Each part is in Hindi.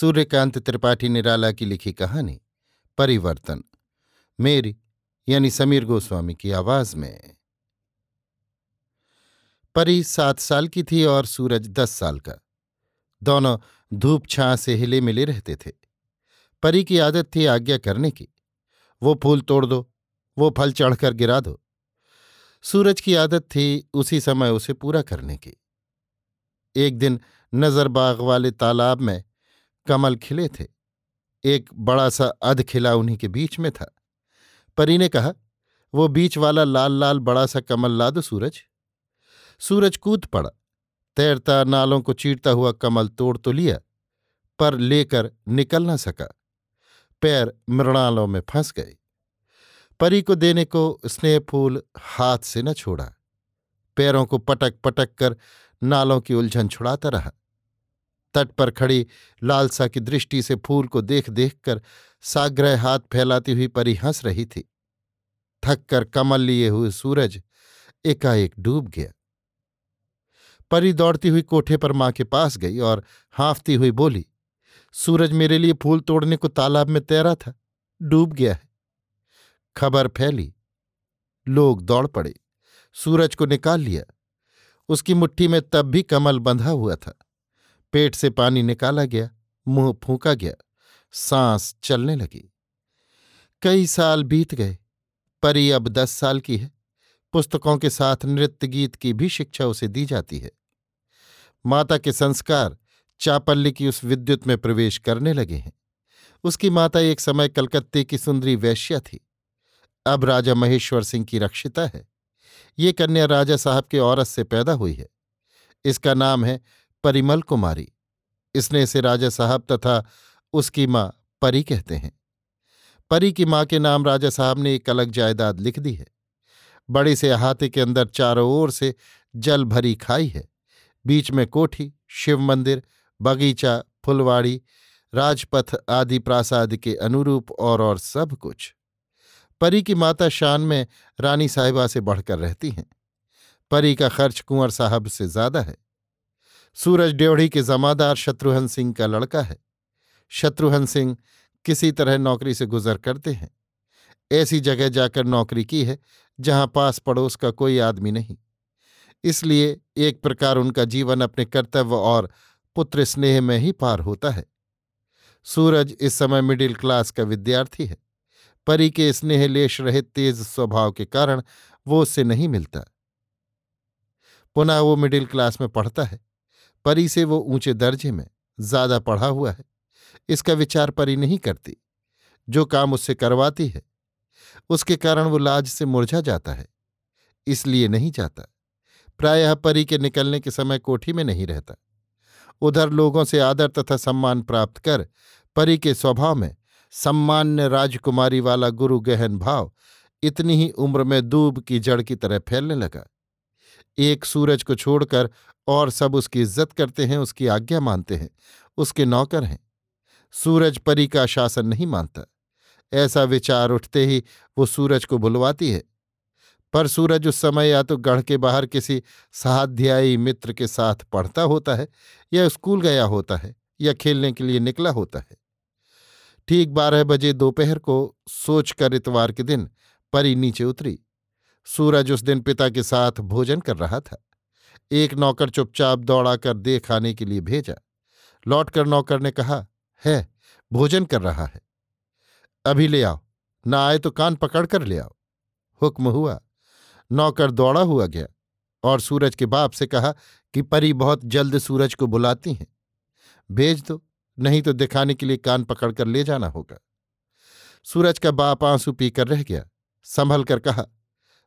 सूर्यकांत त्रिपाठी निराला की लिखी कहानी, परिवर्तन। मेरी, यानी समीर गोस्वामी की आवाज़ में। परी सात साल की थी और सूरज दस साल का। दोनों धूप छां से हिले मिले रहते थे। परी की आदत थी आज्ञा करने की। वो फूल तोड़ दो, वो फल चढ़कर गिरा दो। सूरज की आदत थी उसी समय उसे पूरा करने की। एक दिन नजरबाग वाले तालाब में कमल खिले थे। एक बड़ा सा अध खिला उन्हीं के बीच में था। परी ने कहा, वो बीच वाला लाल लाल बड़ा सा कमल ला दो सूरज। सूरज कूद पड़ा। तैरता नालों को चीरता हुआ कमल तोड़ तो लिया, पर लेकर निकल न सका। पैर मृणालों में फंस गए। परी को देने को स्नेह फूल हाथ से न छोड़ा। पैरों को पटक पटक कर नालों की उलझन छुड़ाता रहा। तट पर खड़ी लालसा की दृष्टि से फूल को देख देख कर साग्रह हाथ फैलाती हुई परी हंस रही थी। थक कर कमल लिए हुए सूरज एकाएक डूब गया। परी दौड़ती हुई कोठे पर माँ के पास गई और हाँफती हुई बोली, सूरज मेरे लिए फूल तोड़ने को तालाब में तैरा था, डूब गया है। खबर फैली। लोग दौड़ पड़े। सूरज को निकाल लिया। उसकी मुट्ठी में तब भी कमल बंधा हुआ था। पेट से पानी निकाला गया, मुँह फूका गया, सांस चलने लगी। कई साल बीत गए, परी अब दस साल की है। पुस्तकों के साथ नृत्य गीत की भी शिक्षा उसे दी जाती है। माता के संस्कार चापल्य की उस विद्युत में प्रवेश करने लगे हैं। उसकी माता एक समय कलकत्ते की सुंदरी वैश्या थी। अब राजा महेश्वर सिंह की रक्षिता है। ये कन्या राजा साहब के औरत से पैदा हुई है। इसका नाम है परिमल कुमारी इसने इसे राजा साहब तथा उसकी माँ परी कहते हैं। परी की माँ के नाम राजा साहब ने एक अलग जायदाद लिख दी है। बड़े से अहाते के अंदर चारों ओर से जल भरी खाई है। बीच में कोठी, शिव मंदिर, बगीचा, फुलवाड़ी, राजपथ आदि प्रासाद के अनुरूप और और सब कुछ। परी की माता शान में रानी साहिबा से बढ़कर रहती हैं। परी का खर्च कुंवर साहब से ज़्यादा है। सूरज ड्योढ़ी के जमादार शत्रुघ्न सिंह का लड़का है। शत्रुघ्न सिंह किसी तरह नौकरी से गुजर करते हैं। ऐसी जगह जाकर नौकरी की है, जहाँ पास पड़ोस का कोई आदमी नहीं। इसलिए एक प्रकार उनका जीवन अपने कर्तव्य और पुत्र स्नेह में ही पार होता है। सूरज इस समय मिडिल क्लास का विद्यार्थी है। परी के स्नेह लेश रहित तेज स्वभाव के कारण वो उससे नहीं मिलता। पुनः वो मिडिल क्लास में पढ़ता है। परी से वो ऊँचे दर्जे में ज़्यादा पढ़ा हुआ है, इसका विचार परी नहीं करती। जो काम उससे करवाती है, उसके कारण वो लाज से मुरझा जाता है, इसलिए नहीं जाता। प्रायः परी के निकलने के समय कोठी में नहीं रहता। उधर लोगों से आदर तथा सम्मान प्राप्त कर परी के स्वभाव में सम्मान्य राजकुमारी वाला गुरु गहन भाव इतनी ही उम्र में दूब की जड़ की तरह फैलने लगा। एक सूरज को छोड़कर और सब उसकी इज़्ज़त करते हैं, उसकी आज्ञा मानते हैं, उसके नौकर हैं। सूरज परी का शासन नहीं मानता। ऐसा विचार उठते ही वो सूरज को बुलवाती है। पर सूरज उस समय या तो गढ़ के बाहर किसी साध्यायी मित्र के साथ पढ़ता होता है या स्कूल गया होता है या खेलने के लिए निकला होता है। ठीक बारह बजे दोपहर को सोचकर इतवार के दिन परी नीचे उतरी। सूरज उस दिन पिता के साथ भोजन कर रहा था। एक नौकर चुपचाप दौड़ाकर दे खाने के लिए भेजा। लौटकर नौकर ने कहा, है, भोजन कर रहा है। अभी ले आओ, ना आए तो कान पकड़ कर ले आओ। हुक्म हुआ। नौकर दौड़ा हुआ गया और सूरज के बाप से कहा कि, परी बहुत जल्द सूरज को बुलाती हैं। भेज दो, नहीं तो दिखाने के लिए कान पकड़कर ले जाना होगा। सूरज का बाप आँसू पीकर रह गया संभल कर कहा,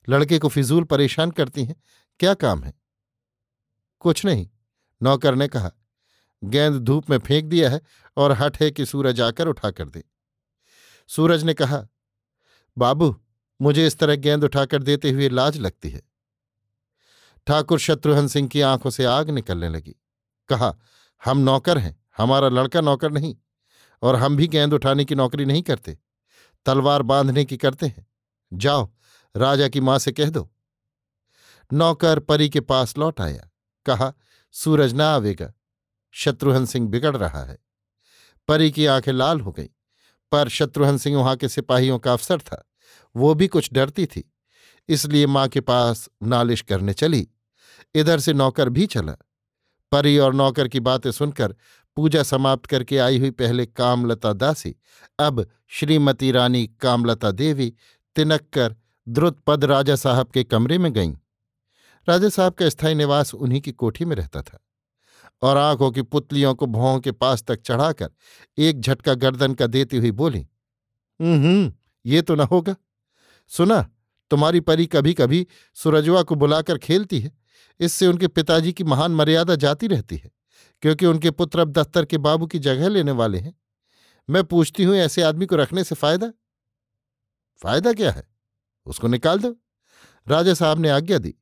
लड़के को फिजूल परेशान करती हैं, क्या काम है? कुछ नहीं, नौकर ने कहा, गेंद धूप में फेंक दिया है और हट है कि सूरज आकर उठा कर दे। सूरज ने कहा, बाबू, मुझे इस तरह गेंद उठाकर देते हुए लाज लगती है। ठाकुर शत्रुघ्न सिंह की आँखों से आग निकलने लगी। कहा, हम नौकर हैं, हमारा लड़का नौकर नहीं, और हम भी गेंद उठाने की नौकरी नहीं करते, तलवार बांधने की करते हैं। जाओ, राजा की माँ से कह दो। नौकर परी के पास लौट आया। कहा, सूरज ना आवेगा, शत्रुघ्न सिंह बिगड़ रहा है। परी की आँखें लाल हो गई, पर शत्रुघ्न सिंह वहाँ के सिपाहियों का अफसर था। वो भी कुछ डरती थी, इसलिए माँ के पास नालिश करने चली, इधर से नौकर भी चला। परी और नौकर की बातें सुनकर पूजा समाप्त करके आई हुई पहले कामलता दासी, अब श्रीमती रानी कामलता देवी तिनक कर द्रुतपद राजा साहब के कमरे में गईं। राजा साहब का स्थायी निवास उन्हीं की कोठी में रहता था। और आँखों की पुतलियों को भौं के पास तक चढ़ाकर एक झटका गर्दन का देती हुई बोली हम्म ये तो न होगा। सुना, तुम्हारी परी कभी कभी सूरजवा को बुलाकर खेलती है। इससे उनके पिताजी की महान मर्यादा जाती रहती है, क्योंकि उनके पुत्र अब दफ्तर के बाबू की जगह लेने वाले हैं। मैं पूछती हूँ, ऐसे आदमी को रखने से फ़ायदा? फ़ायदा क्या है? उसको निकाल दो। राजा साहब ने आज्ञा दी।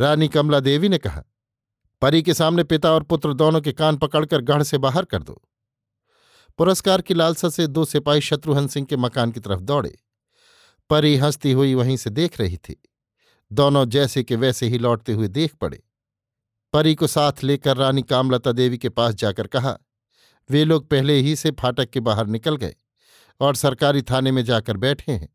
रानी कमला देवी ने कहा, परी के सामने पिता और पुत्र दोनों के कान पकड़कर गढ़ से बाहर कर दो। पुरस्कार की लालसा से दो सिपाही शत्रुघ्न सिंह के मकान की तरफ़ दौड़े। परी हंसती हुई वहीं से देख रही थी। दोनों जैसे के वैसे ही लौटते हुए देख पड़े। परी को साथ लेकर रानी कामलता देवी के पास जाकर कहा, वे लोग पहले ही से फाटक के बाहर निकल गए और सरकारी थाने में जाकर बैठे हैं।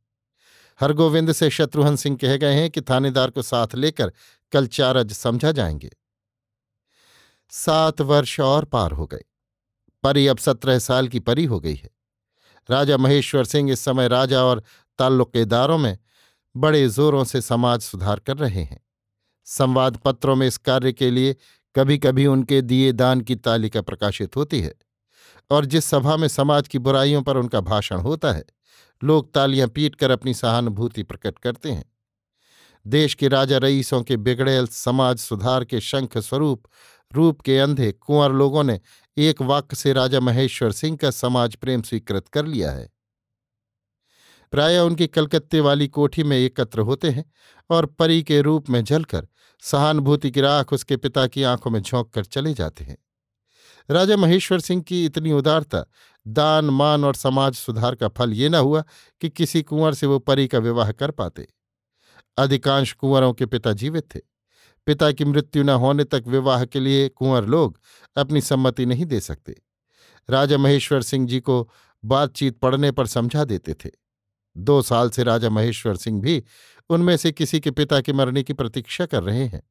हरगोविंद से शत्रुघ्न सिंह कह गए हैं कि थानेदार को साथ लेकर कल चारज समझा जाएँगे। सात वर्ष और पार हो गए। परी अब सत्रह साल की परी हो गई है। राजा महेश्वर सिंह इस समय राजा और ताल्लुकेदारों में बड़े जोरों से समाज सुधार कर रहे हैं। संवाद पत्रों में इस कार्य के लिए कभी कभी उनके दिए दान की तालिका प्रकाशित होती है और जिस सभा में समाज की बुराइयों पर उनका भाषण होता है, लोग तालियाँ पीट कर अपनी सहानुभूति प्रकट करते हैं। देश के राजा रईसों के बिगड़ेल समाज सुधार के शंख स्वरूप, रूप के अंधे कुंवर लोगों ने एक वाक्य से राजा महेश्वर सिंह का समाज प्रेम स्वीकृत कर लिया है। प्राय उनकी कलकत्ते वाली कोठी में एकत्र होते हैं और परी के रूप में जलकर सहानुभूति की राख उसके पिता की आँखों में झोंक कर चले जाते हैं। राजा महेश्वर सिंह की इतनी उदारता दान मान और समाज सुधार का फल ये न हुआ कि किसी कुंवर से वो परी का विवाह कर पाते। अधिकांश कुंवरों के पिता जीवित थे। पिता की मृत्यु न होने तक विवाह के लिए कुंवर लोग अपनी सम्मति नहीं दे सकते। राजा महेश्वर सिंह जी को बातचीत पड़ने पर समझा देते थे। दो साल से राजा महेश्वर सिंह भी उनमें से किसी के पिता के मरने की प्रतीक्षा कर रहे हैं।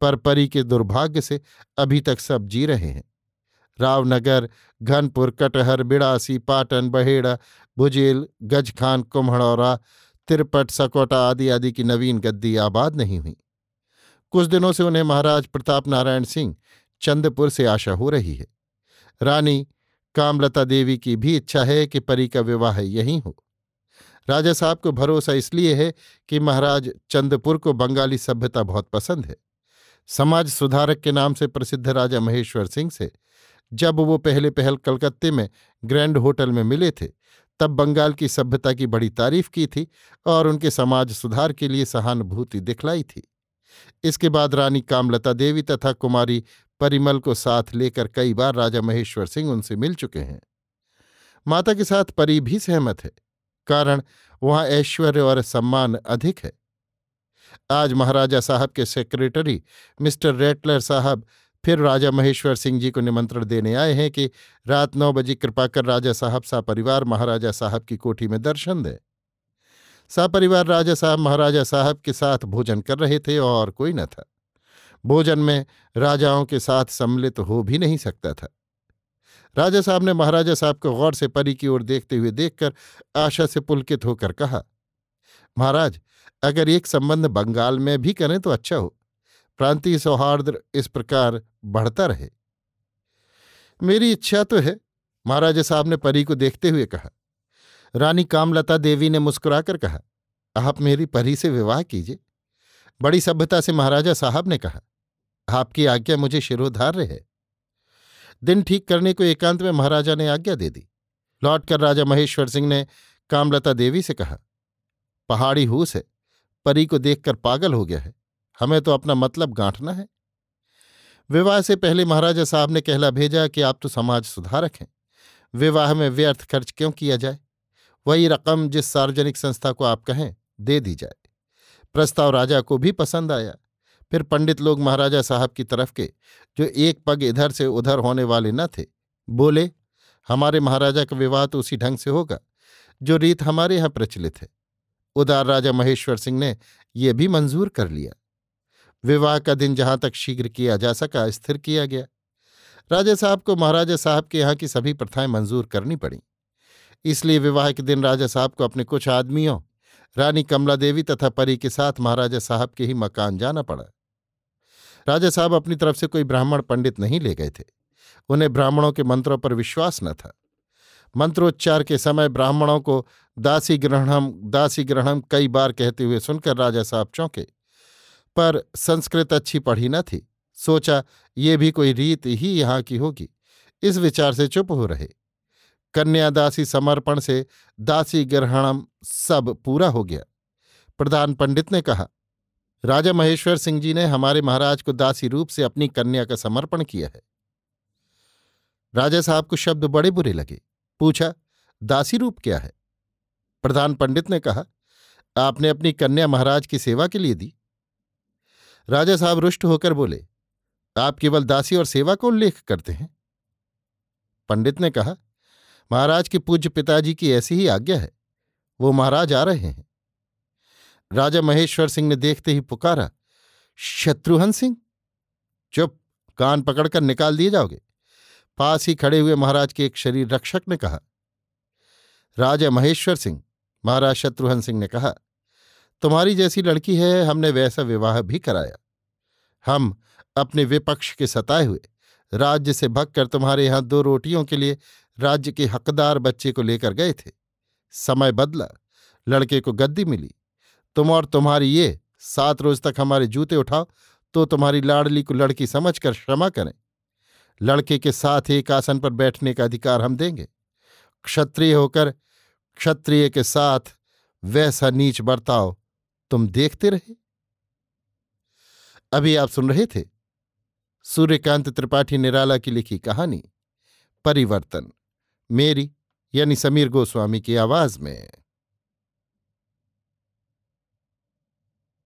पर परी के दुर्भाग्य से अभी तक सब जी रहे हैं। रावनगर, घनपुर, कटहर, बिड़ासी, पाटन, बहेड़ा भुजेल गजखान, कुम्हड़ौरा तिरपट, सकोटा आदि आदि की नवीन गद्दी आबाद नहीं हुई। कुछ दिनों से उन्हें महाराज प्रताप नारायण सिंह चंदपुर से आशा हो रही है। रानी कामलता देवी की भी इच्छा है कि परी का विवाह यहीं हो। राजा साहब को भरोसा इसलिए है कि महाराज चंदपुर को बंगाली सभ्यता बहुत पसंद है। समाज सुधारक के नाम से प्रसिद्ध राजा महेश्वर सिंह से जब वो पहले पहल कलकत्ते में ग्रैंड होटल में मिले थे तब बंगाल की सभ्यता की बड़ी तारीफ़ की थी और उनके समाज सुधार के लिए सहानुभूति दिखलाई थी। इसके बाद रानी कामलता देवी तथा कुमारी परिमल को साथ लेकर कई बार राजा महेश्वर सिंह उनसे मिल चुके हैं। माता के साथ परी भी सहमत है, कारण वहाँ ऐश्वर्य और सम्मान अधिक है। आज महाराजा साहब के सेक्रेटरी मिस्टर रेटलर साहब फिर राजा महेश्वर सिंह जी को निमंत्रण देने आए हैं कि रात नौ बजे कृपा कर राजा साहब, सा परिवार महाराजा साहब की कोठी में दर्शन दे। सापरिवार राजा साहब, महाराजा साहब के साथ भोजन कर रहे थे और कोई न था। भोजन में राजाओं के साथ सम्मिलित तो हो भी नहीं सकता था। राजा साहब ने महाराजा साहब को गौर से परी की ओर देखते हुए देखकर आशा से पुलकित होकर कहा, महाराज, अगर एक संबंध बंगाल में भी करें तो अच्छा हो। प्रांतीय सौहार्द इस प्रकार बढ़ता रहे। मेरी इच्छा तो है, महाराजा साहब ने परी को देखते हुए कहा। रानी कामलता देवी ने मुस्कुराकर कहा, आप मेरी परी से विवाह कीजिए। बड़ी सभ्यता से महाराजा साहब ने कहा, आपकी आज्ञा मुझे शिरोधार्य है। दिन ठीक करने को एकांत में महाराजा ने आज्ञा दे दी। लौटकर राजा महेश्वर सिंह ने कामलता देवी से कहा, पहाड़ी हूस है, परी को देखकर पागल हो गया है। हमें तो अपना मतलब गांठना है। विवाह से पहले महाराजा साहब ने कहला भेजा कि आप तो समाज सुधारक हैं। विवाह में व्यर्थ खर्च क्यों किया जाए? वही रकम जिस सार्वजनिक संस्था को आप कहें, दे दी जाए। प्रस्ताव राजा को भी पसंद आया। फिर पंडित लोग महाराजा साहब की तरफ़ के, जो एक पग इधर से उधर होने वाले न थे, बोले, हमारे महाराजा का विवाह तो उसी ढंग से होगा, जो रीत हमारे यहाँ प्रचलित है। उदार राजा महेश्वर सिंह ने यह भी मंजूर कर लिया। विवाह का दिन जहाँ तक शीघ्र किया जा सका, स्थिर किया गया। राजा साहब को महाराजा साहब के यहाँ की सभी प्रथाएँ मंजूर करनी पड़ी। इसलिए विवाह के दिन राजा साहब को अपने कुछ आदमियों, रानी कमला देवी तथा परी के साथ महाराजा साहब के ही मकान जाना पड़ा। राजा साहब अपनी तरफ़ से कोई ब्राह्मण पंडित नहीं ले गए थे। उन्हें ब्राह्मणों के मंत्रों पर विश्वास न था। मंत्रोच्चार के समय ब्राह्मणों को, दासी ग्रहणम दासी ग्रहणम कई बार कहते हुए सुनकर राजा साहब चौंके। पर संस्कृत अच्छी पढ़ी न थी। सोचा, ये भी कोई रीत ही यहाँ की होगी। इस विचार से चुप हो रहे। कन्यादासी समर्पण से दासी ग्रहणम सब पूरा हो गया। प्रधान पंडित ने कहा, राजा महेश्वर सिंह जी ने हमारे महाराज को दासी रूप से अपनी कन्या का समर्पण किया है। राजा साहब को शब्द बड़े बुरे लगे। पूछा, दासी रूप क्या है? प्रधान पंडित ने कहा, आपने अपनी कन्या महाराज की सेवा के लिए दी। राजा साहब रुष्ट होकर बोले, आप केवल दासी और सेवा को उल्लेख करते हैं? पंडित ने कहा, महाराज के पूज्य पिताजी की ऐसी ही आज्ञा है, वो महाराज आ रहे हैं। राजा महेश्वर सिंह ने देखते ही पुकारा, शत्रुघ्न सिंह, चुप, कान पकड़कर निकाल दिए जाओगे? पास ही खड़े हुए महाराज के एक शरीर रक्षक ने कहा, राजा महेश्वर सिंह, महाराज शत्रुघ्न सिंह ने कहा तुम्हारी जैसी लड़की है, हमने वैसा विवाह भी कराया। हम अपने विपक्ष के सताए हुए, राज्य से भगकर तुम्हारे यहाँ दो रोटियों के लिए राज्य के हकदार बच्चे को लेकर गए थे। समय बदला, लड़के को गद्दी मिली। तुम और तुम्हारी ये सात रोज तक हमारे जूते उठाओ तो तुम्हारी लाडली को लड़की समझकर क्षमा करें। लड़के के साथ एक आसन पर बैठने का अधिकार हम देंगे। क्षत्रिय होकर, क्षत्रिय के साथ वैसा नीच बर्ताव तुम देखते रहे? अभी आप सुन रहे थे सूर्यकांत त्रिपाठी निराला की लिखी कहानी, परिवर्तन, मेरी यानी समीर गोस्वामी की आवाज़ में।